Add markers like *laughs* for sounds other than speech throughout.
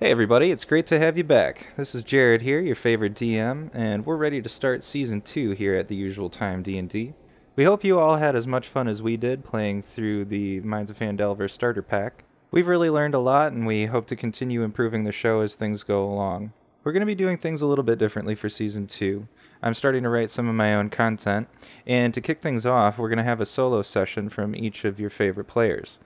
Hey everybody, it's great to have you back. This is Jared here, your favorite DM, and we're ready to start season 2 here at the usual time D&D. We hope you all had as much fun as we did playing through the Mines of Phandelver starter pack. We've really learned a lot and we hope to continue improving the show as things go along. We're going to be doing things a little bit differently for season 2. I'm starting to write some of my own content, and to kick things off, we're going to have a solo session from each of your favorite players.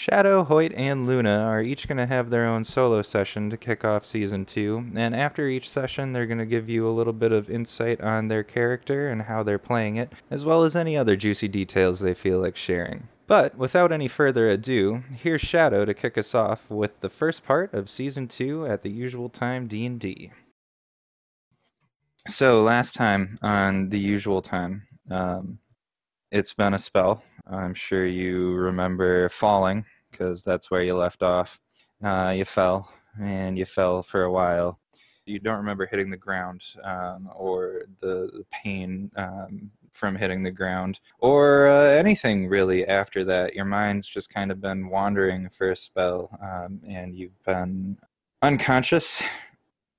Shadow, Hoyt, and Luna are each going to have their own solo session to kick off season two, and after each session, they're going to give you a little bit of insight on their character and how they're playing it, as well as any other juicy details they feel like sharing. But without any further ado, here's Shadow to kick us off with the first part of season two at the usual time D&D. So last time on the usual time, um, it's been a spell. I'm sure you remember falling because that's where you left off. Uh, you fell and you fell for a while. You don't remember hitting the ground um, or the, the pain um, from hitting the ground or uh, anything really after that. Your mind's just kind of been wandering for a spell um, and you've been unconscious.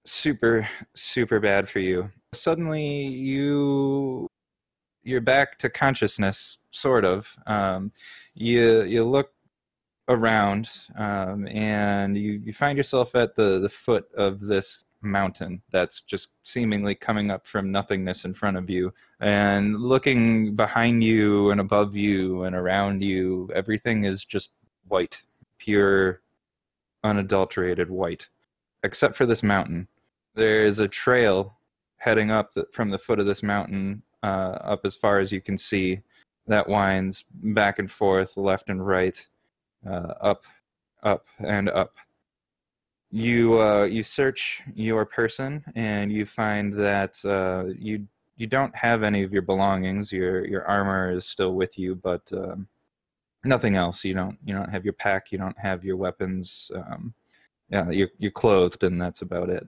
Super, super bad for you. Suddenly, you you're back to consciousness, sort of. Um, you you look around um, and you, you find yourself at the, the foot of this mountain that's just seemingly coming up from nothingness in front of you and looking behind you and above you and around you everything is just white pure unadulterated white except for this mountain there's a trail heading up the, from the foot of this mountain uh, up as far as you can see that winds back and forth left and right uh, up, up, and up. You uh, you search your person and you find that uh, you you don't have any of your belongings. Your your armor is still with you, but um, nothing else. You don't you don't have your pack. You don't have your weapons. Um, yeah, you're you're clothed, and that's about it.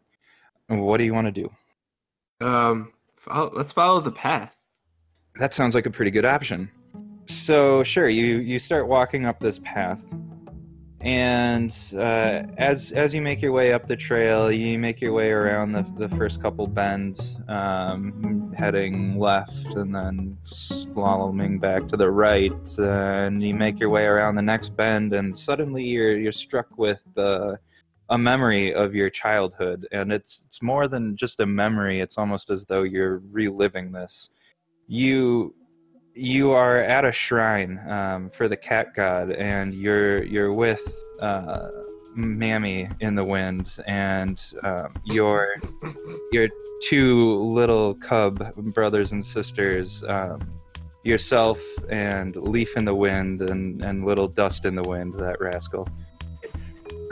What do you want to do? Um, follow, let's follow the path. That sounds like a pretty good option. So sure, you you start walking up this path, and uh, as as you make your way up the trail, you make your way around the the first couple bends, um, heading left, and then slaloming back to the right, uh, and you make your way around the next bend, and suddenly you're you're struck with the a memory of your childhood and it's it's more than just a memory it's almost as though you're reliving this. You you are at a shrine um, for the cat god, and you're you're with uh, Mammy in the wind, and um, your your two little cub brothers and sisters, um, yourself and Leaf in the wind, and and little Dust in the wind, that rascal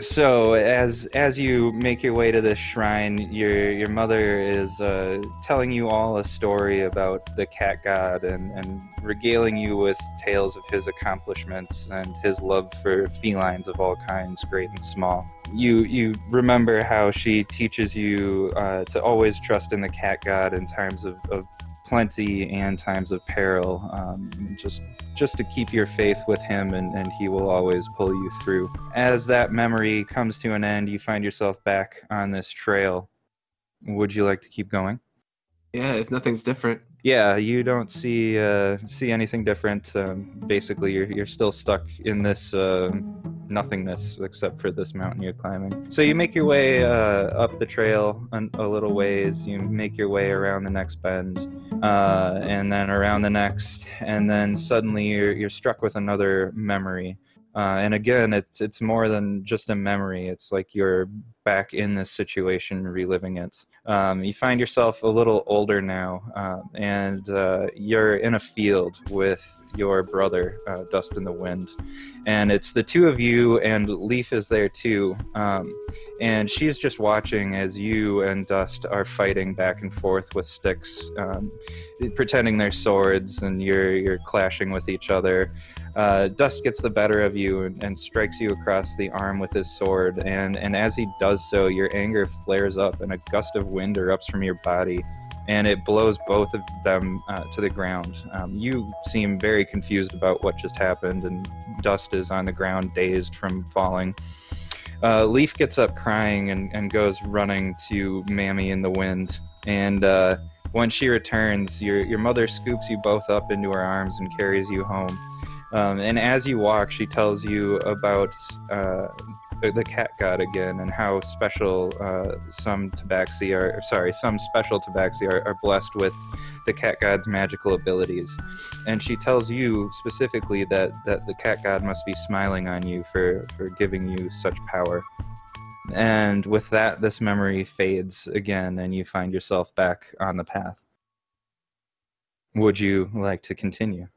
so as as you make your way to this shrine, your your mother is uh, telling you all a story about the cat god and, and regaling you with tales of his accomplishments and his love for felines of all kinds, great and small. You you remember how she teaches you uh, to always trust in the cat god in times of, of plenty and times of peril. Um, just just to keep your faith with him, and, and he will always pull you through. As that memory comes to an end, you find yourself back on this trail. Would you like to keep going? Yeah, if nothing's different. Yeah, you don't see uh, see anything different. Um, basically, you're you're still stuck in this uh, nothingness except for this mountain you're climbing. So you make your way uh, up the trail a little ways. You make your way around the next bend, uh, and then around the next, and then suddenly you're you're struck with another memory. Uh, and again, it's it's more than just a memory. It's like you're back in this situation, reliving it. Um, you find yourself a little older now, uh, and uh, you're in a field with your brother, uh, Dust in the Wind, and it's the two of you, and Leaf is there too. Um, and she's just watching as you and Dust are fighting back and forth with sticks, um, pretending they're swords, and you're you're clashing with each other. Uh, Dust gets the better of you and, and, strikes you across the arm with his sword. And, and as he does so, your anger flares up, and a gust of wind erupts from your body, and it blows both of them uh, to the ground. Um, you seem very confused about what just happened, and Dust is on the ground, dazed from falling. Uh, Leaf gets up crying and, and goes running to Mammy in the wind. And uh, when she returns, your, your mother scoops you both up into her arms and carries you home. Um, and as you walk, she tells you about uh, the cat god again and how special uh, some tabaxi are sorry some special tabaxi are, are blessed with the cat god's magical abilities. And she tells you specifically that that the cat god must be smiling on you for for giving you such power. And with that this memory fades again and you find yourself back on the path. Would you like to continue?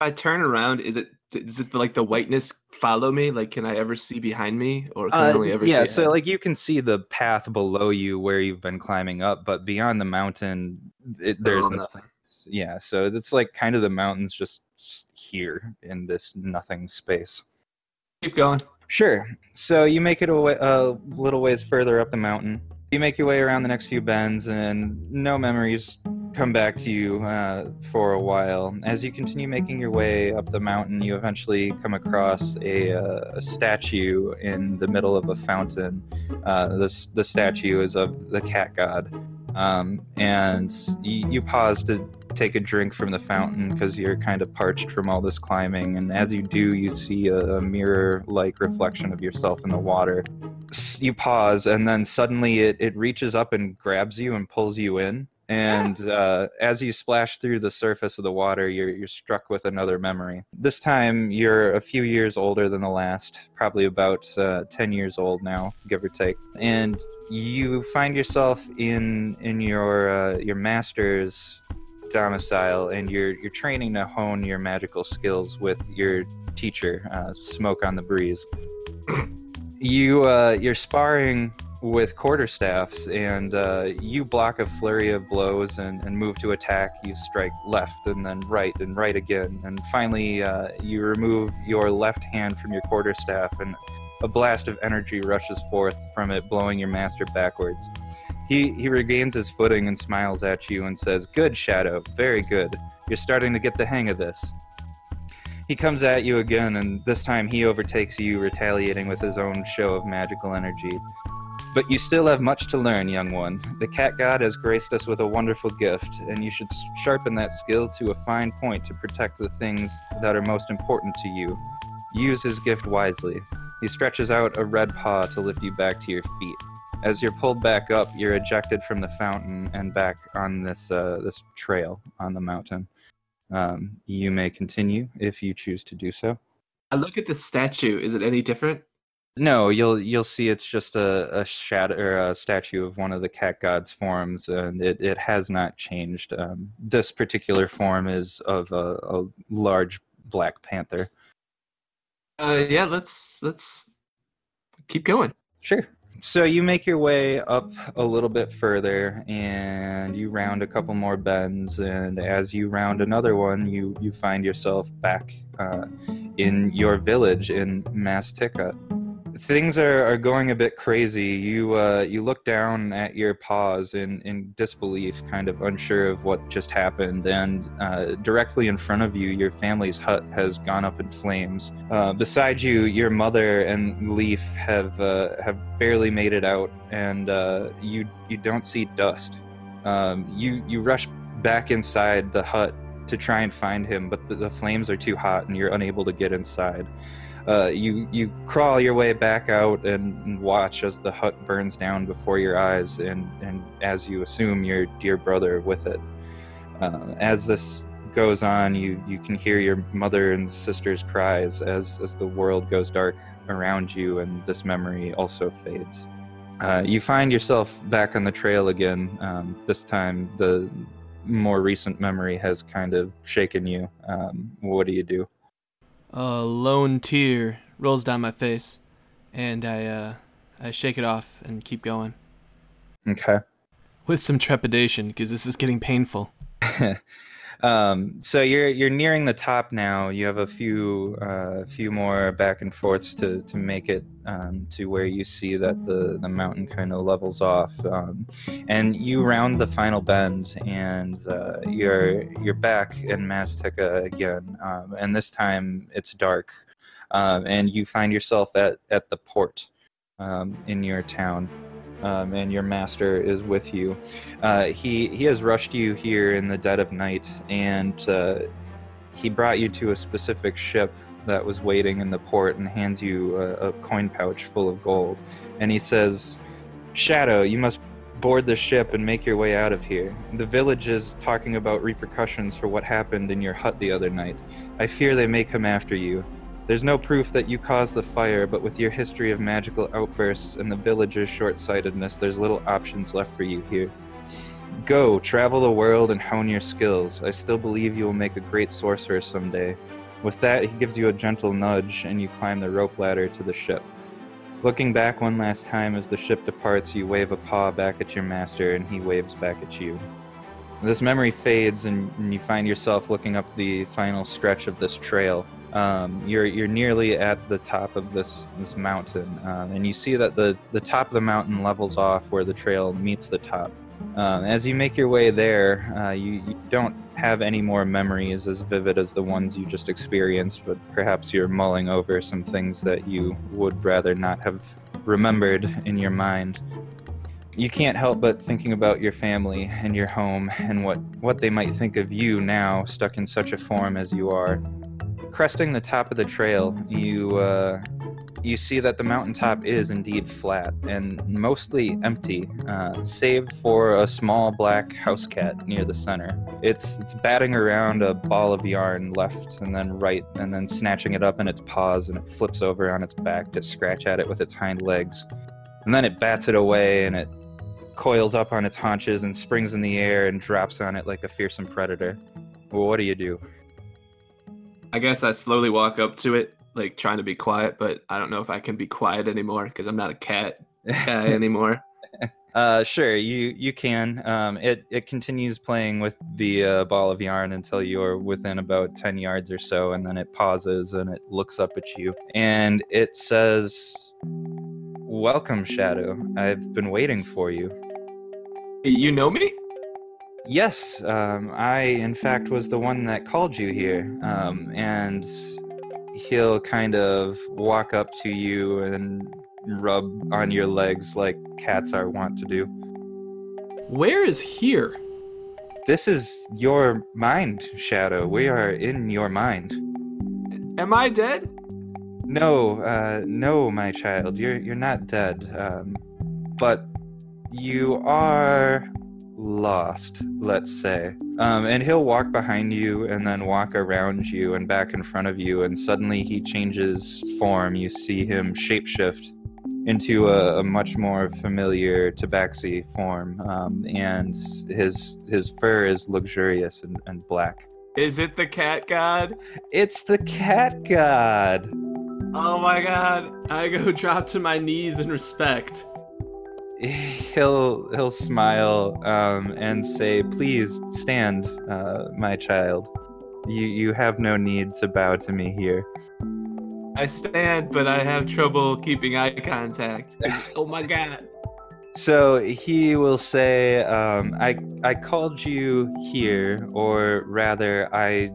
I turn around, is it does this like the whiteness follow me? Like, can I ever see behind me, or can I Uh, only ever yeah, so like you can see the path below you where you've been climbing up, but beyond the mountain, it, there's Oh, nothing. Yeah, so it's like kind of the mountains just here in this nothing space. keep going. Sure. So you make it a, wa- a little ways further up the mountain. You make your way around the next few bends, and no memories come back to you uh, for a while. As you continue making your way up the mountain, you eventually come across a, uh, a statue in the middle of a fountain. Uh, this the statue is of the cat god, um, and you, you pause to take a drink from the fountain because you're kind of parched from all this climbing. And as you do, you see a, a mirror like reflection of yourself in the water. You pause, and then suddenly it, it reaches up and grabs you and pulls you in. And uh, as you splash through the surface of the water, you're, you're struck with another memory. This time, you're a few years older than the last, probably about uh, 10 years old now, give or take. And you find yourself in in your uh, your master's domicile and you're you're training to hone your magical skills with your teacher uh, smoke on the breeze *clears throat* you uh, you're sparring with quarterstaffs and uh, you block a flurry of blows and, and move to attack you strike left and then right and right again and finally uh, you remove your left hand from your quarterstaff and a blast of energy rushes forth from it blowing your master backwards he, he regains his footing and smiles at you and says, Good, Shadow, very good. You're starting to get the hang of this. He comes at you again, and this time he overtakes you, retaliating with his own show of magical energy. But you still have much to learn, young one. The cat god has graced us with a wonderful gift, and you should sharpen that skill to a fine point to protect the things that are most important to you. Use his gift wisely. He stretches out a red paw to lift you back to your feet. As you're pulled back up, you're ejected from the fountain and back on this uh, this trail on the mountain. Um, you may continue if you choose to do so. I look at the statue. Is it any different? No, you'll you'll see it's just a a shadow a statue of one of the cat god's forms, and it, it has not changed. Um, this particular form is of a, a large black panther. Uh, yeah. Let's let's keep going. Sure. So you make your way up a little bit further, and you round a couple more bends. And as you round another one, you you find yourself back uh, in your village in Mastika. Things are, are going a bit crazy. You uh, you look down at your paws in, in disbelief, kind of unsure of what just happened, and uh, directly in front of you, your family's hut has gone up in flames. Uh, beside you, your mother and Leaf have uh, have barely made it out, and uh, you you don't see dust. Um, you you rush back inside the hut to try and find him, but the, the flames are too hot, and you're unable to get inside. Uh, you you crawl your way back out and, and watch as the hut burns down before your eyes, and, and as you assume your dear brother with it. Uh, as this goes on, you, you can hear your mother and sister's cries as, as the world goes dark around you, and this memory also fades. Uh, you find yourself back on the trail again. Um, this time, the more recent memory has kind of shaken you. Um, what do you do? A lone tear rolls down my face, and I uh, I shake it off and keep going Okay. with some trepidation because this is getting painful. *laughs* um, so you're you're nearing the top now. You have a few uh, few more back and forths to, to make it um, to where you see that the, the mountain kind of levels off, um, and you round the final bend, and uh, you're you're back in Mastika again, um, and this time it's dark, um, and you find yourself at at the port. um, in your town, um, and your master is with you. Uh, he he has rushed you here in the dead of night, and uh, he brought you to a specific ship that was waiting in the port, and hands you a, a coin pouch full of gold, and he says, "Shadow, you must." Board the ship and make your way out of here. The village is talking about repercussions for what happened in your hut the other night. I fear they may come after you. There's no proof that you caused the fire, but with your history of magical outbursts and the villagers' short sightedness, there's little options left for you here. Go, travel the world and hone your skills. I still believe you will make a great sorcerer someday. With that, he gives you a gentle nudge, and you climb the rope ladder to the ship. Looking back one last time as the ship departs, you wave a paw back at your master, and he waves back at you. This memory fades, and, and you find yourself looking up the final stretch of this trail. Um, you're you're nearly at the top of this this mountain, um, and you see that the the top of the mountain levels off where the trail meets the top. Um, as you make your way there, uh, you, you don't have any more memories as vivid as the ones you just experienced, but perhaps you're mulling over some things that you would rather not have remembered in your mind. You can't help but thinking about your family and your home and what, what they might think of you now, stuck in such a form as you are. Cresting the top of the trail, you uh, you see that the mountaintop is indeed flat and mostly empty, uh, save for a small black house cat near the center. It's it's batting around a ball of yarn left and then right, and then snatching it up in its paws, and it flips over on its back to scratch at it with its hind legs, and then it bats it away, and it coils up on its haunches and springs in the air and drops on it like a fearsome predator. Well, what do you do? I guess I slowly walk up to it, like trying to be quiet, but I don't know if I can be quiet anymore because I'm not a cat guy *laughs* anymore. Uh, sure, you you can. Um, it it continues playing with the uh, ball of yarn until you're within about ten yards or so, and then it pauses and it looks up at you and it says, "Welcome, Shadow. I've been waiting for you." You know me? Yes, um, I in fact was the one that called you here, um, and he'll kind of walk up to you and rub on your legs like cats are wont to do. Where is here? This is your mind, Shadow. We are in your mind. Am I dead? No, uh, no, my child. You're you're not dead. Um, but you are lost, let's say. Um, and he'll walk behind you and then walk around you and back in front of you, and suddenly he changes form. You see him shapeshift into a, a much more familiar tabaxi form, um, and his his fur is luxurious and, and black. Is it the cat god? It's the cat god. Oh my god. I go *laughs* drop to my knees in respect. he'll he'll smile um, and say, "Please stand, uh, my child. You you have no need to bow to me here." I stand, but I have trouble keeping eye contact. *laughs* oh my god. So he will say, um, "I I called you here, or rather, I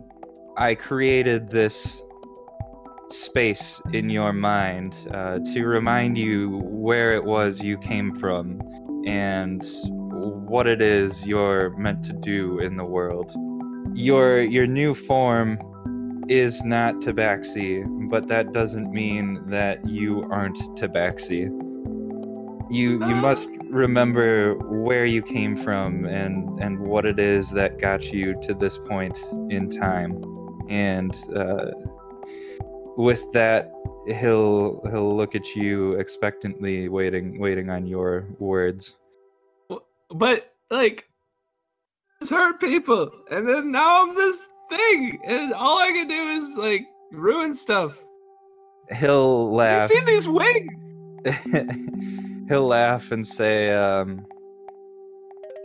I created this space in your mind uh, to remind you where it was you came from and what it is you're meant to do in the world. Your your new form is not Tabaxi, but that doesn't mean that you aren't Tabaxi. You you must remember where you came from and and what it is that got you to this point in time. And uh, with that, he'll he'll look at you expectantly, waiting waiting on your words. But like, just hurt people, and then now I'm this thing, and all I can do is like ruin stuff. He'll laugh. You see these wings? *laughs* he'll laugh and say, um,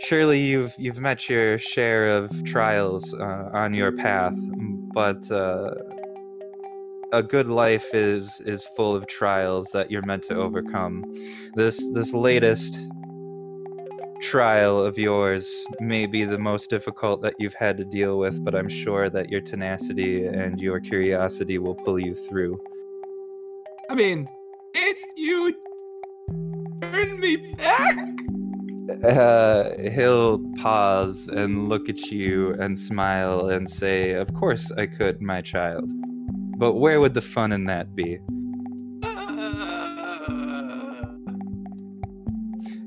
"Surely you've you've met your share of trials uh, on your path, but." Uh, a good life is is full of trials that you're meant to overcome. This this latest trial of yours may be the most difficult that you've had to deal with, but I'm sure that your tenacity and your curiosity will pull you through. I mean, it you turn me back? Uh, he'll pause and look at you and smile and say, Of course I could, my child. But where would the fun in that be?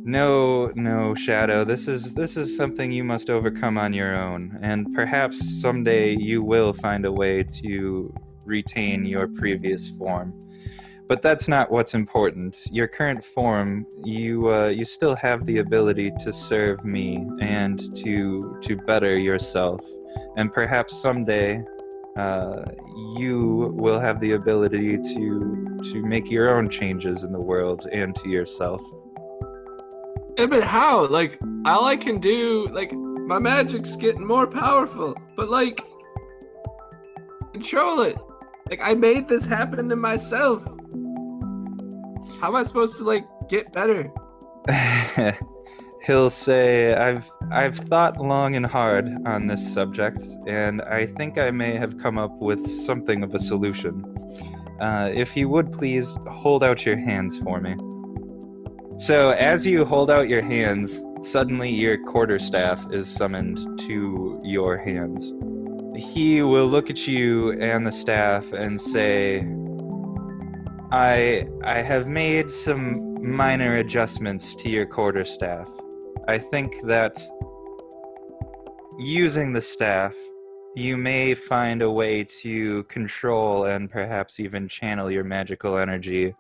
No, no, Shadow. This is this is something you must overcome on your own, and perhaps someday you will find a way to retain your previous form. But that's not what's important. Your current form, you uh, you still have the ability to serve me and to to better yourself, and perhaps someday uh, you will have the ability to to make your own changes in the world and to yourself. Yeah, but how? Like, all I can do, like, my magic's getting more powerful, but like, control it. Like, I made this happen to myself. How am I supposed to like get better? *laughs* He'll say, "I've I've thought long and hard on this subject, and I think I may have come up with something of a solution. Uh, if you would please hold out your hands for me." So, as you hold out your hands, suddenly your quarterstaff is summoned to your hands. He will look at you and the staff and say, I I have made some minor adjustments to your quarterstaff. I think that using the staff, you may find a way to control and perhaps even channel your magical energy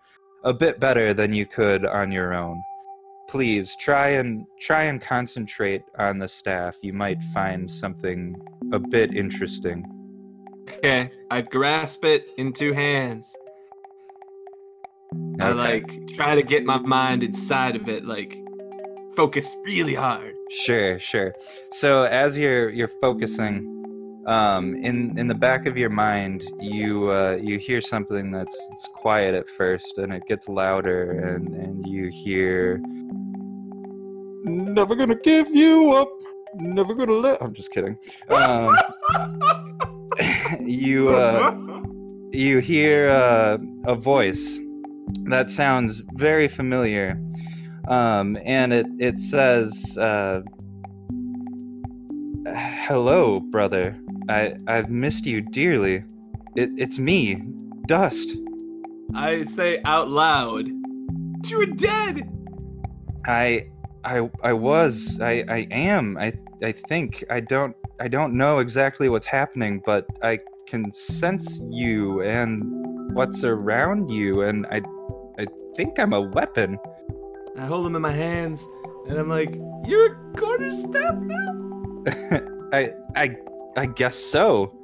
a bit better than you could on your own. Please try and try and concentrate on the staff. You might find something a bit interesting. Okay, I grasp it in two hands. I like try to get my mind inside of it, like focus really hard. Sure, sure. So as you're you're focusing, um, in in the back of your mind, you uh, you hear something that's it's quiet at first, and it gets louder, and and you hear, "Never gonna give you up, never gonna let." I'm just kidding. Um, *laughs* you uh, you hear uh, a voice that sounds very familiar um, and it it says uh, hello brother. I i've missed you dearly. It, it's me dust. I say out loud, "You were dead." i i i was. I i am. I i think. I don't i don't know exactly what's happening but i can sense you and what's around you and i i think i'm a weapon I hold them in my hands, and I'm like, "You're a quarterstaff now." *laughs* I I I guess so.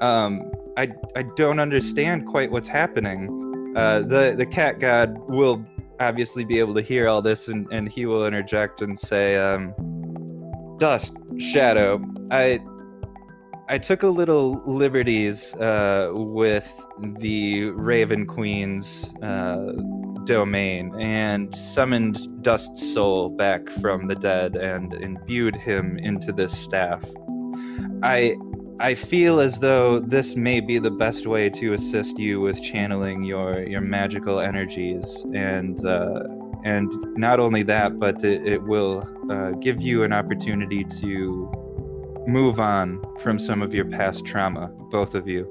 Um, I I don't understand quite what's happening. Uh, the the cat god will obviously be able to hear all this, and, and he will interject and say, um, "Dust, shadow, I." I took a little liberties uh, with the Raven Queen's uh, domain and summoned Dust's soul back from the dead and imbued him into this staff. I I feel as though this may be the best way to assist you with channeling your your magical energies and uh, and not only that, but it, it will uh, give you an opportunity to move on from some of your past trauma, both of you.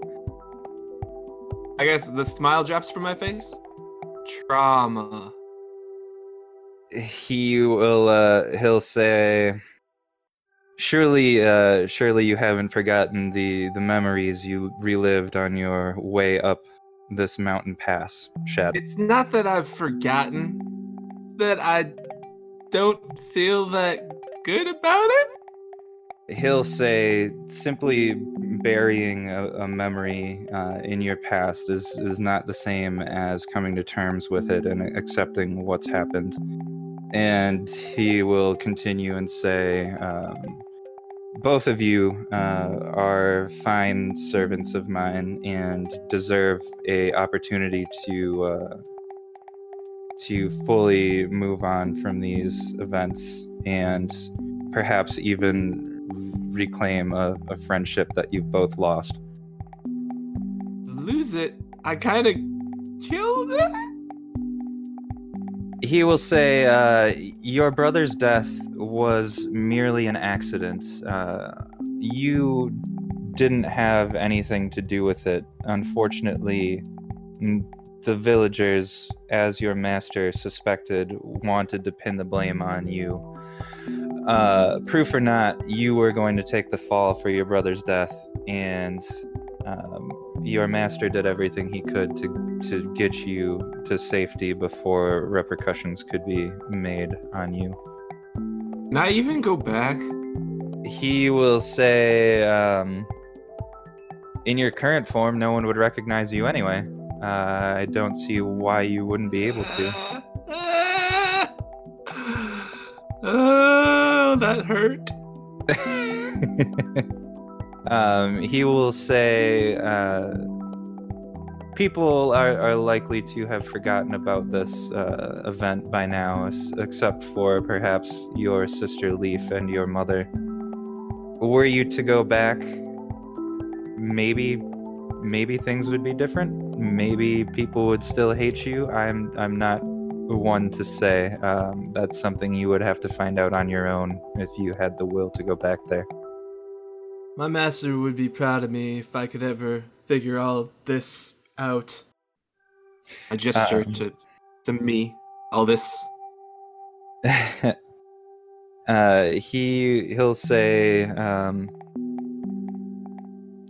I guess the smile drops from my face. Trauma. he will uh he'll say surely uh surely you haven't forgotten the the memories you relived on your way up this mountain pass shadow It's not that I've forgotten, that I don't feel that good about it. He'll say simply burying a, a memory uh, in your past is is not the same as coming to terms with it and accepting what's happened. And he will continue and say um, both of you uh, are fine servants of mine and deserve a opportunity to uh, to fully move on from these events and perhaps even reclaim a, a friendship that you've both lost. Lose it. I kind of killed it. he will say, uh, Your brother's death was merely an accident. Uh, you didn't have anything to do with it. Unfortunately, the villagers, as your master suspected, wanted to pin the blame on you. Uh, proof or not, you were going to take the fall for your brother's death, and um, your master did everything he could to to get you to safety before repercussions could be made on you. Not even go back. He will say, um, "In your current form, no one would recognize you anyway. Uh, I don't see why you wouldn't be able to." That hurt. *laughs* um, he will say, uh, people are, are likely to have forgotten about this uh, event by now, except for perhaps your sister Leaf and your mother. Were you to go back, maybe, maybe things would be different. Maybe people would still hate you. I'm, I'm not one to say. Um, that's something you would have to find out on your own if you had the will to go back there. My master would be proud of me if I could ever figure all this out. A gesture um, to to me. All this. *laughs* uh, he he'll say, um,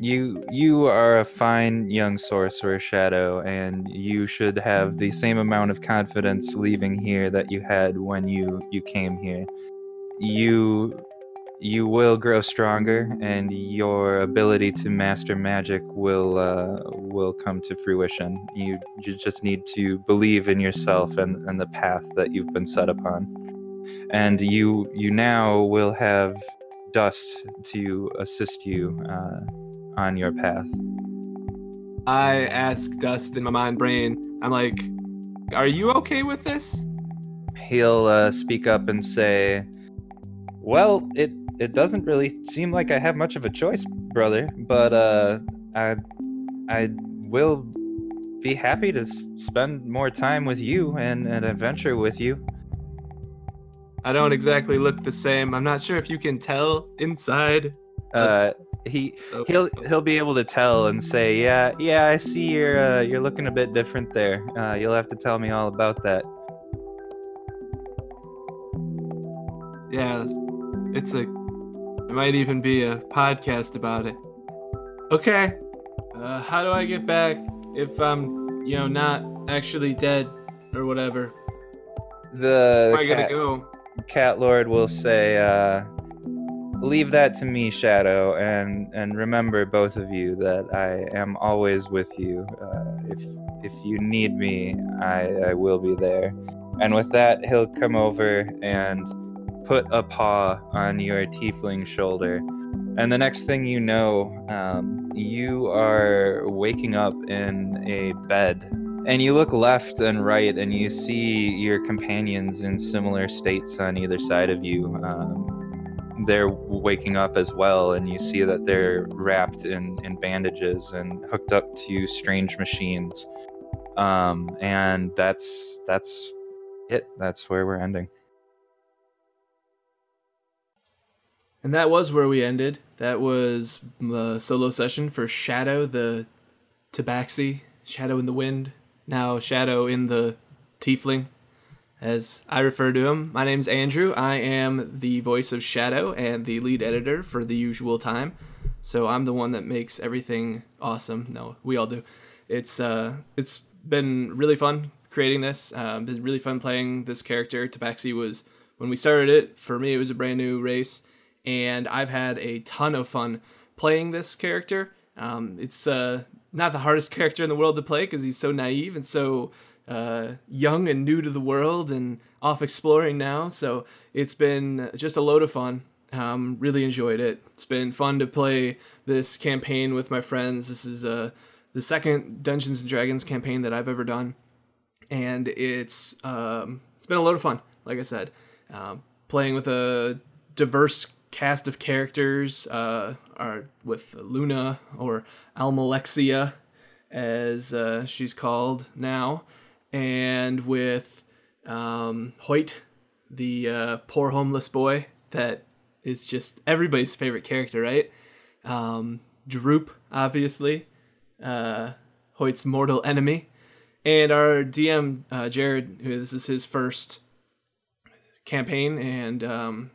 "You you are a fine young sorcerer, Shadow, and you should have the same amount of confidence leaving here that you had when you you came here. You you will grow stronger, and your ability to master magic will uh, will come to fruition. You, you just need to believe in yourself and, and the path that you've been set upon, and you you now will have dust to assist you uh, on your path. I ask Dust in my mind brain. I'm like, "Are you okay with this?" He'll uh, speak up and say, "Well, it it doesn't really seem like I have much of a choice, brother. But uh, I I will be happy to s- spend more time with you and an adventure with you. I don't exactly look the same. I'm not sure if you can tell inside. Uh, he oh. he'll he'll be able to tell and say, yeah, yeah, I see you're uh, you're looking a bit different there. Uh, you'll have to tell me all about that. Yeah, it's a It might even be a podcast about it. Okay. Uh, how do I get back if I'm, you know, not actually dead or whatever? The, the I gotta go. Cat Lord will say, uh, "Leave that to me, Shadow, and and remember, both of you, that I am always with you. Uh, if if you need me, I I will be there." And with that, he'll come over and put a paw on your tiefling shoulder. And the next thing you know, um, you are waking up in a bed. And you look left and right, and you see your companions in similar states on either side of you. Um, they're waking up as well, and you see that they're wrapped in, in bandages and hooked up to strange machines. Um, and that's that's it. That's where we're ending. And that was where we ended. That was the solo session for Shadow, the Tabaxi, Shadow in the Wind, now Shadow in the Tiefling, as I refer to him. My name's Andrew. I am the voice of Shadow and the lead editor for The Usual Time. So I'm the one that makes everything awesome. No, we all do. It's uh, it's been really fun creating this. Uh, been really fun playing this character. Tabaxi was when we started it. For me, it was a brand new race and I've had a ton of fun playing this character. Um, it's uh, not the hardest *laughs* character in the world to play because he's so naive and so uh, young and new to the world and off exploring now. So it's been just a load of fun. Um, really enjoyed it. It's been fun to play this campaign with my friends. This is uh, the second Dungeons and Dragons campaign that I've ever done, and it's um, it's been a load of fun. Like I said, um, playing with a diverse cast of characters uh, are with Luna or Almalexia, as uh, she's called now, and with Um, Hoyt, the uh, poor homeless boy that is just everybody's favorite character, right? Um, Droop, obviously, uh, Hoyt's mortal enemy, and our DM uh, Jared, who this is his first campaign, and um,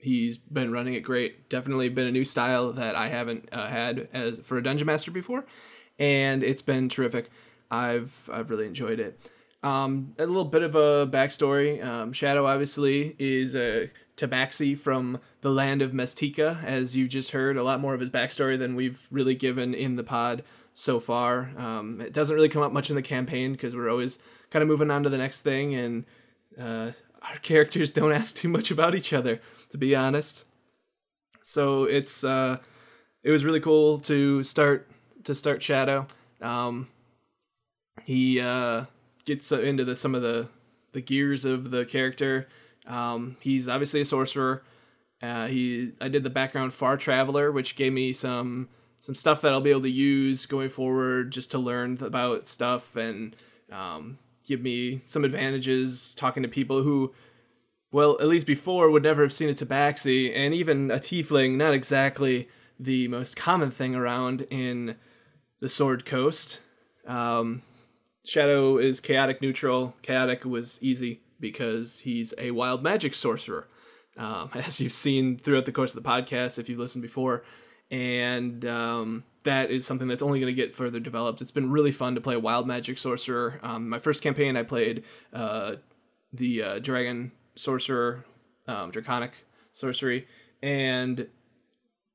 he's been running it great. Definitely been a new style that I haven't uh, had as for a dungeon master before, and it's been terrific. I've I've really enjoyed it. Um, a little bit of a backstory. Um, Shadow obviously is a Tabaxi from the land of Mestika, as you just heard. A lot more of his backstory than we've really given in the pod so far. Um, it doesn't really come up much in the campaign because we're always kind of moving on to the next thing, and uh, our *laughs* characters don't ask too much about each other, to be honest. So it's uh, it was really cool to start to start Shadow. Um, he uh, gets into the some of the the gears of the character. Um, he's obviously a sorcerer. Uh, he I did the background far traveler, which gave me some some stuff that I'll be able to use going forward, just to learn about stuff and um, give me some advantages talking to people who, well, at least before would never have seen a tabaxi, and even a tiefling, not exactly the most common thing around in the Sword Coast. Um, Shadow is chaotic neutral. Chaotic was easy because he's a wild magic sorcerer, um, *laughs* as you've seen throughout the course of the podcast if you've listened before. And um, that is something that's only going to get further developed. It's been really fun to play a wild magic sorcerer. Um, my first campaign, I played uh, the uh, dragon sorcerer, um, draconic sorcery, and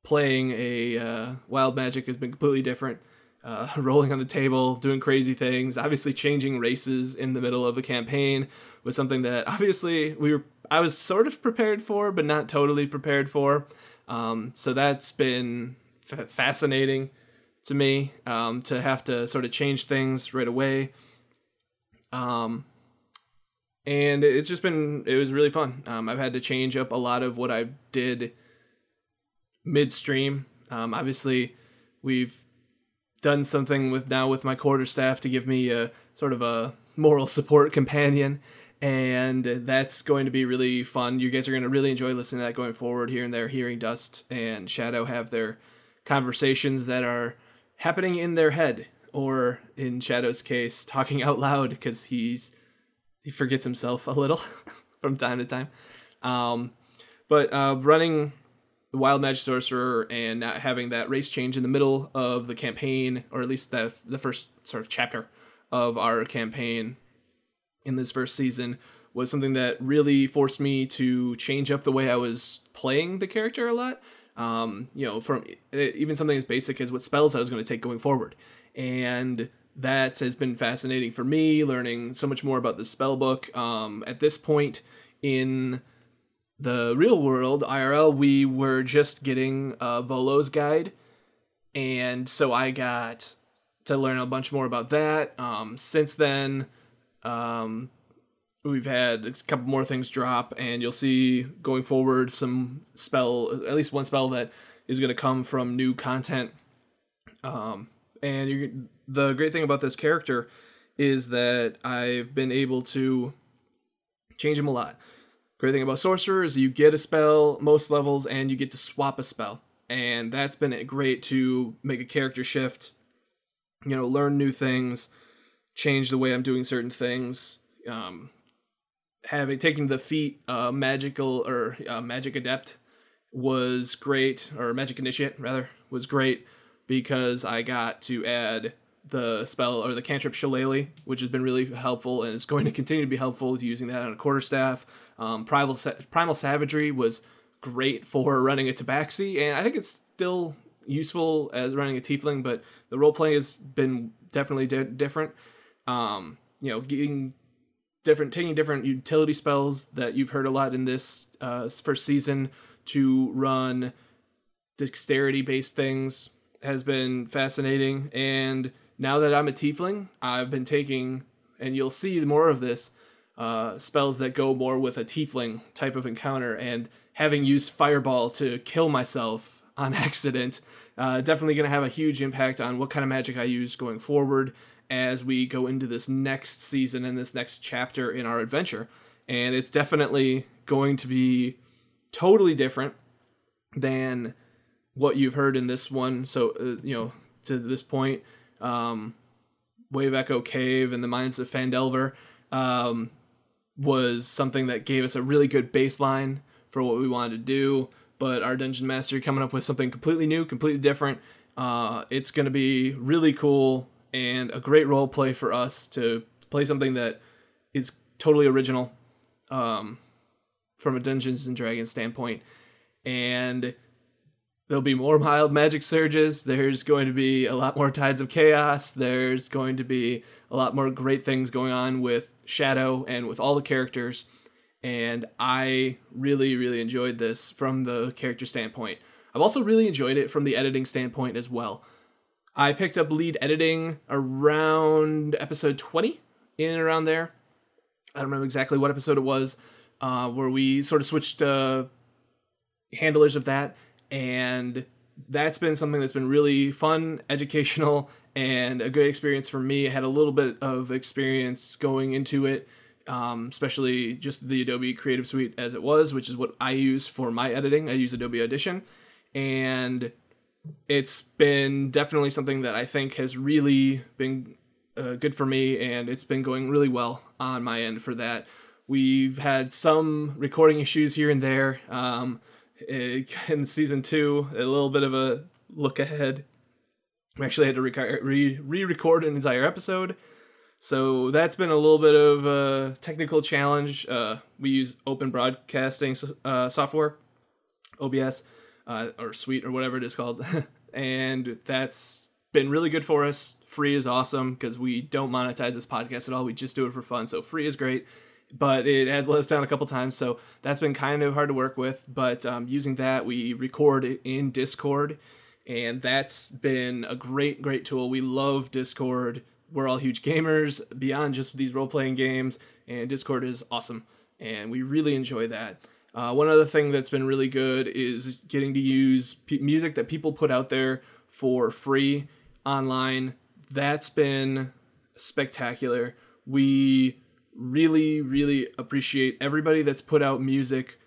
playing a uh, wild magic has been completely different uh, *laughs* rolling on the table, doing crazy things. Obviously, changing races in the middle of a campaign was something that *laughs* obviously we were. I was sort of prepared for, but not totally prepared for. Um, so that's been f- fascinating to me um, to have to sort of change things right away. Um, and it's just been it was really fun. Um, I've had to change up a lot of what I did midstream. Um, obviously, we've done something with now with my quarterstaff to give me a sort of a moral support companion and that's going to be really fun. You guys are going to really enjoy listening to that going forward here and there hearing dust and shadow have their conversations that are happening in their head or in shadow's case talking out loud because he's he forgets himself a little *laughs* from time to time. Um, but uh, running the wild magic sorcerer and not having that race change in the middle of the campaign, or at least the the first sort of chapter of our campaign in this first season was something that really forced me to change up the way I was playing the character a lot. Um, you know, from even something as basic as what spells I was going to take going forward, and that has been fascinating for me. Learning so much more about the spell book. Um, at this point in the real world IRL, we were just getting uh, Volo's guide, and so I got to learn a bunch more about that. Um, since then, um, we've had a couple more things drop, and you'll see going forward some spell, at least one spell that is going to come from new content. Um, and the great thing about this character is that I've been able to change him a lot. Great thing about sorcerer is you get a spell most levels and you get to swap a spell. And that's been great to make a character shift, you know, learn new things, change the way I'm doing certain things. Um, having taking the feat uh, magical or uh, magic adept was great, or magic initiate rather was great because I got to add the spell or the cantrip Shillelagh, which has been really helpful and is going to *laughs* continue to be helpful using that on a quarterstaff. Um, Primal, Primal Savagery was great for running a Tabaxi, and I think it's still useful as running a Tiefling, but the role playing has been definitely di- different. Um, you know, getting different, taking different utility spells that you've heard a lot in this uh, first season to run dexterity based things has been fascinating. And now that I'm a Tiefling, I've been taking, and you'll see more of this uh, spells that go more with a tiefling type of encounter, and having used Fireball to kill myself on *laughs* accident, uh, definitely going to have a huge impact on what kind of magic I use going forward. as we go into this next season and this next chapter in our adventure. And it's definitely going to be totally different than what you've heard in this one. So, uh, you know, to this point, um, Wave Echo Cave and the Mines of Phandelver um, was something that gave us a really good baseline for what we wanted to do. But our Dungeon Master coming up with something completely new, completely different. Uh, it's going to be really cool and a great role play for us to play something that is totally original um, from a Dungeons and Dragons standpoint. And there'll be more wild magic surges. There's going to be a lot more tides of chaos. There's going to be a lot more great things going on with Shadow and with all the characters. And I really, really enjoyed this from the character standpoint. I've also really enjoyed it from the editing standpoint as well. I picked up lead editing around episode 20, in and around there. I don't remember exactly what episode it was, uh, where we sort of switched uh, handlers of that. And that's been something that's been really fun, *laughs* educational, and a great experience for me. I had a little bit of experience going into it, um, especially just the Adobe Creative Suite as it was, which is what I use for my editing. I use Adobe Audition. And it's been definitely something that I think has really been uh, good for me, and it's been going really well on my end for that. We've had some recording issues here and there. Um, *laughs* in season two, a little bit of a look ahead. We actually had to re record an entire episode. So that's been a little bit of a technical challenge. Uh, we use open broadcasting uh, software, OBS uh, or Suite or whatever it is called, *laughs* and that's been really good for us. Free is awesome because we don't monetize this podcast at all. We just do it for fun. So free is great, but it has let us down a couple times. So that's been kind of hard to work with. But um, using that, we record in Discord, and that's been a great, great tool. We love Discord. We're all huge gamers beyond just these role playing games, and Discord is awesome, and we really enjoy that. Uh, one other thing that's been really good is getting to use p- music that people put out there for free online. That's been spectacular. We really, really appreciate everybody that's put out music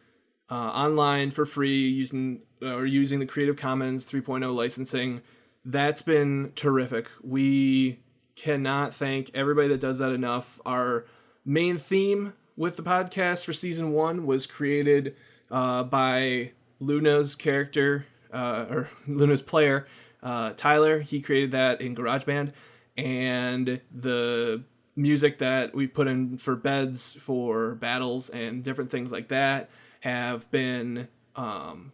uh, online for free using or using the Creative Commons 3.0 licensing. That's been terrific. We cannot thank everybody that does that enough. Our main theme with the podcast for season one was created uh, by Luna's character uh, or *laughs* Luna's player, uh, Tyler. He created that in GarageBand, and the music that we've put in for beds, for battles, and different things like that have been. Um,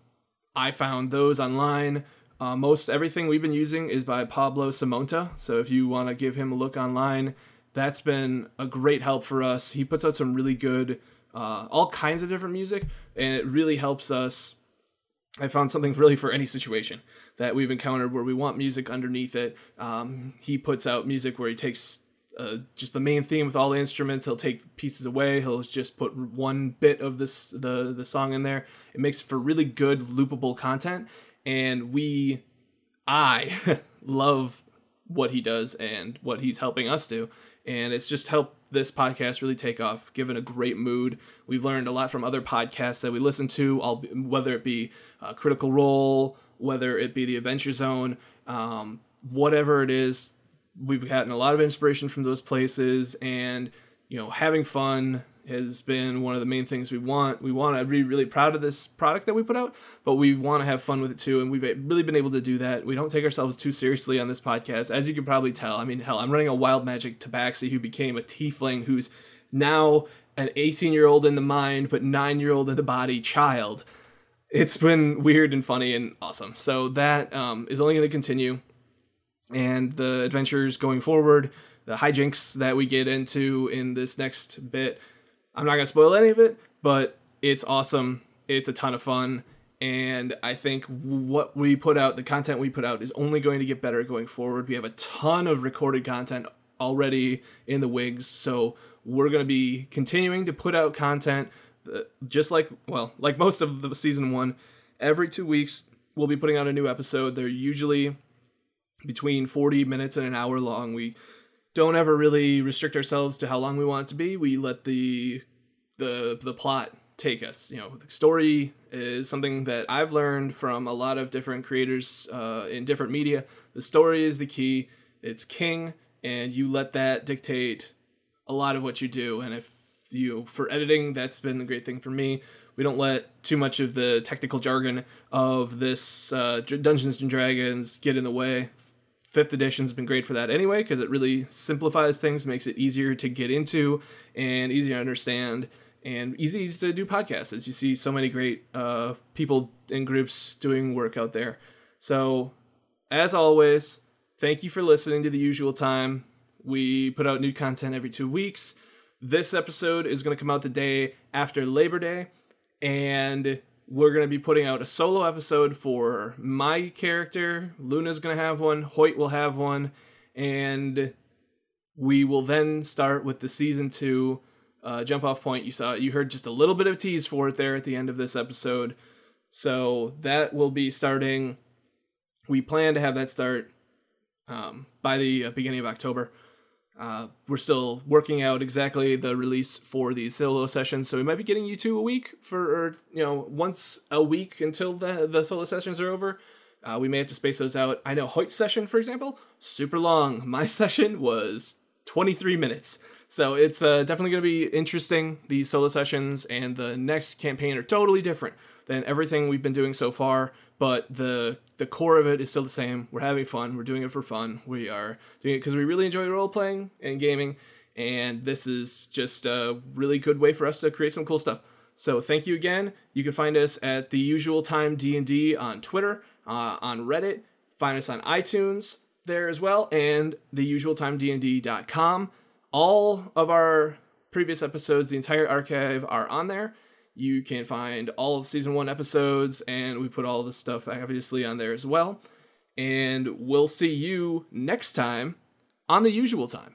I found those online. Uh, most everything we've been using is by Pablo Simonta. So if you want to give him a look online, that's been a great help for us. He puts out some really good, uh, all kinds of different music, and it really helps us. I found something really for any situation that we've encountered where we want music underneath it. Um, he puts out music where he takes uh, just the main theme with all the instruments. He'll take pieces away. He'll just put one bit of this the the song in there. It makes for really good loopable content, and we, I *laughs* love what he does and what he's helping us do and it's just helped this podcast really take off, given a great mood. We've learned a lot from other podcasts that we listen to, whether it be uh, Critical Role, whether it be the Adventure Zone, um, whatever it is. We've gotten a lot of inspiration from those places, and you know, having fun, has been one of the main things we want. We want to be really proud of this product that we put out, but we want to have fun with it too. And we've really been able to do that. We don't take ourselves too seriously on this podcast, as you can probably tell. I mean, hell, I'm running a wild magic tabaxi who became a tiefling who's now an 18 year old in the mind, but nine year old in the body child. It's been weird and funny and awesome. So that um, is only going to continue. And the adventures going forward, the hijinks that we get into in this next bit I'm not gonna spoil any of it, but it's awesome. It's a ton of fun, and I think what we put out, the content we put out, is only going to get better going forward. We have a ton of recorded content already in the wigs, so we're gonna be continuing to put out content, uh, just like well, like most of the season one. Every two weeks, we'll be putting out a new episode. They're usually between 40 minutes and an hour long. We don't ever really restrict ourselves to how long we want it to be. We let the the the plot take us. You know, the story is something that I've learned from a lot of different creators uh, in different media. The story is the key. It's king, and you let that dictate a lot of what you do. And if you for editing, that's been the great thing for me. We don't let too much of the technical jargon of this uh, Dungeons and Dragons get in the way. Fifth edition's been great for that anyway, because it really simplifies things, makes it easier to get into and easier to understand and easy to do podcasts as you see so many great uh, people and groups doing work out there. So, as always, thank you for listening to the usual time. We put out new content every two weeks. This episode is going to come out the day after Labor Day, and we're going to be putting out a solo episode for my character. Luna's going to have one, Hoyt will have one, and we will then start with the season two uh, jump off point. You saw, you heard just a little bit of tease for it there at the end of this episode. So that will be starting. We plan to have that start um, by the uh, beginning of October. Uh, we're still working out exactly the release for these solo sessions, so we might be getting you two a week for, or, you know, once a week until the the solo sessions are over. Uh, we may have to space those out. I know Hoyt's session, for example, super long. *laughs* My session was 23 minutes. So it's uh, definitely going to be interesting. These solo sessions and the next campaign are totally different than everything we've been doing so far. But the the core of it is still the same. We're having fun. We're doing it for fun. We are doing it because we really enjoy role playing and gaming. And this is just a really good way for us to create some cool stuff. So thank you again. You can find us at the usual time D and D on Twitter, uh, on Reddit. Find us on iTunes there as well, and the usual time D&D.com all of our previous episodes, the entire archive, are on there. You can find all of season one episodes, and we put all the stuff obviously on there as well. And we'll see you next time on the usual time.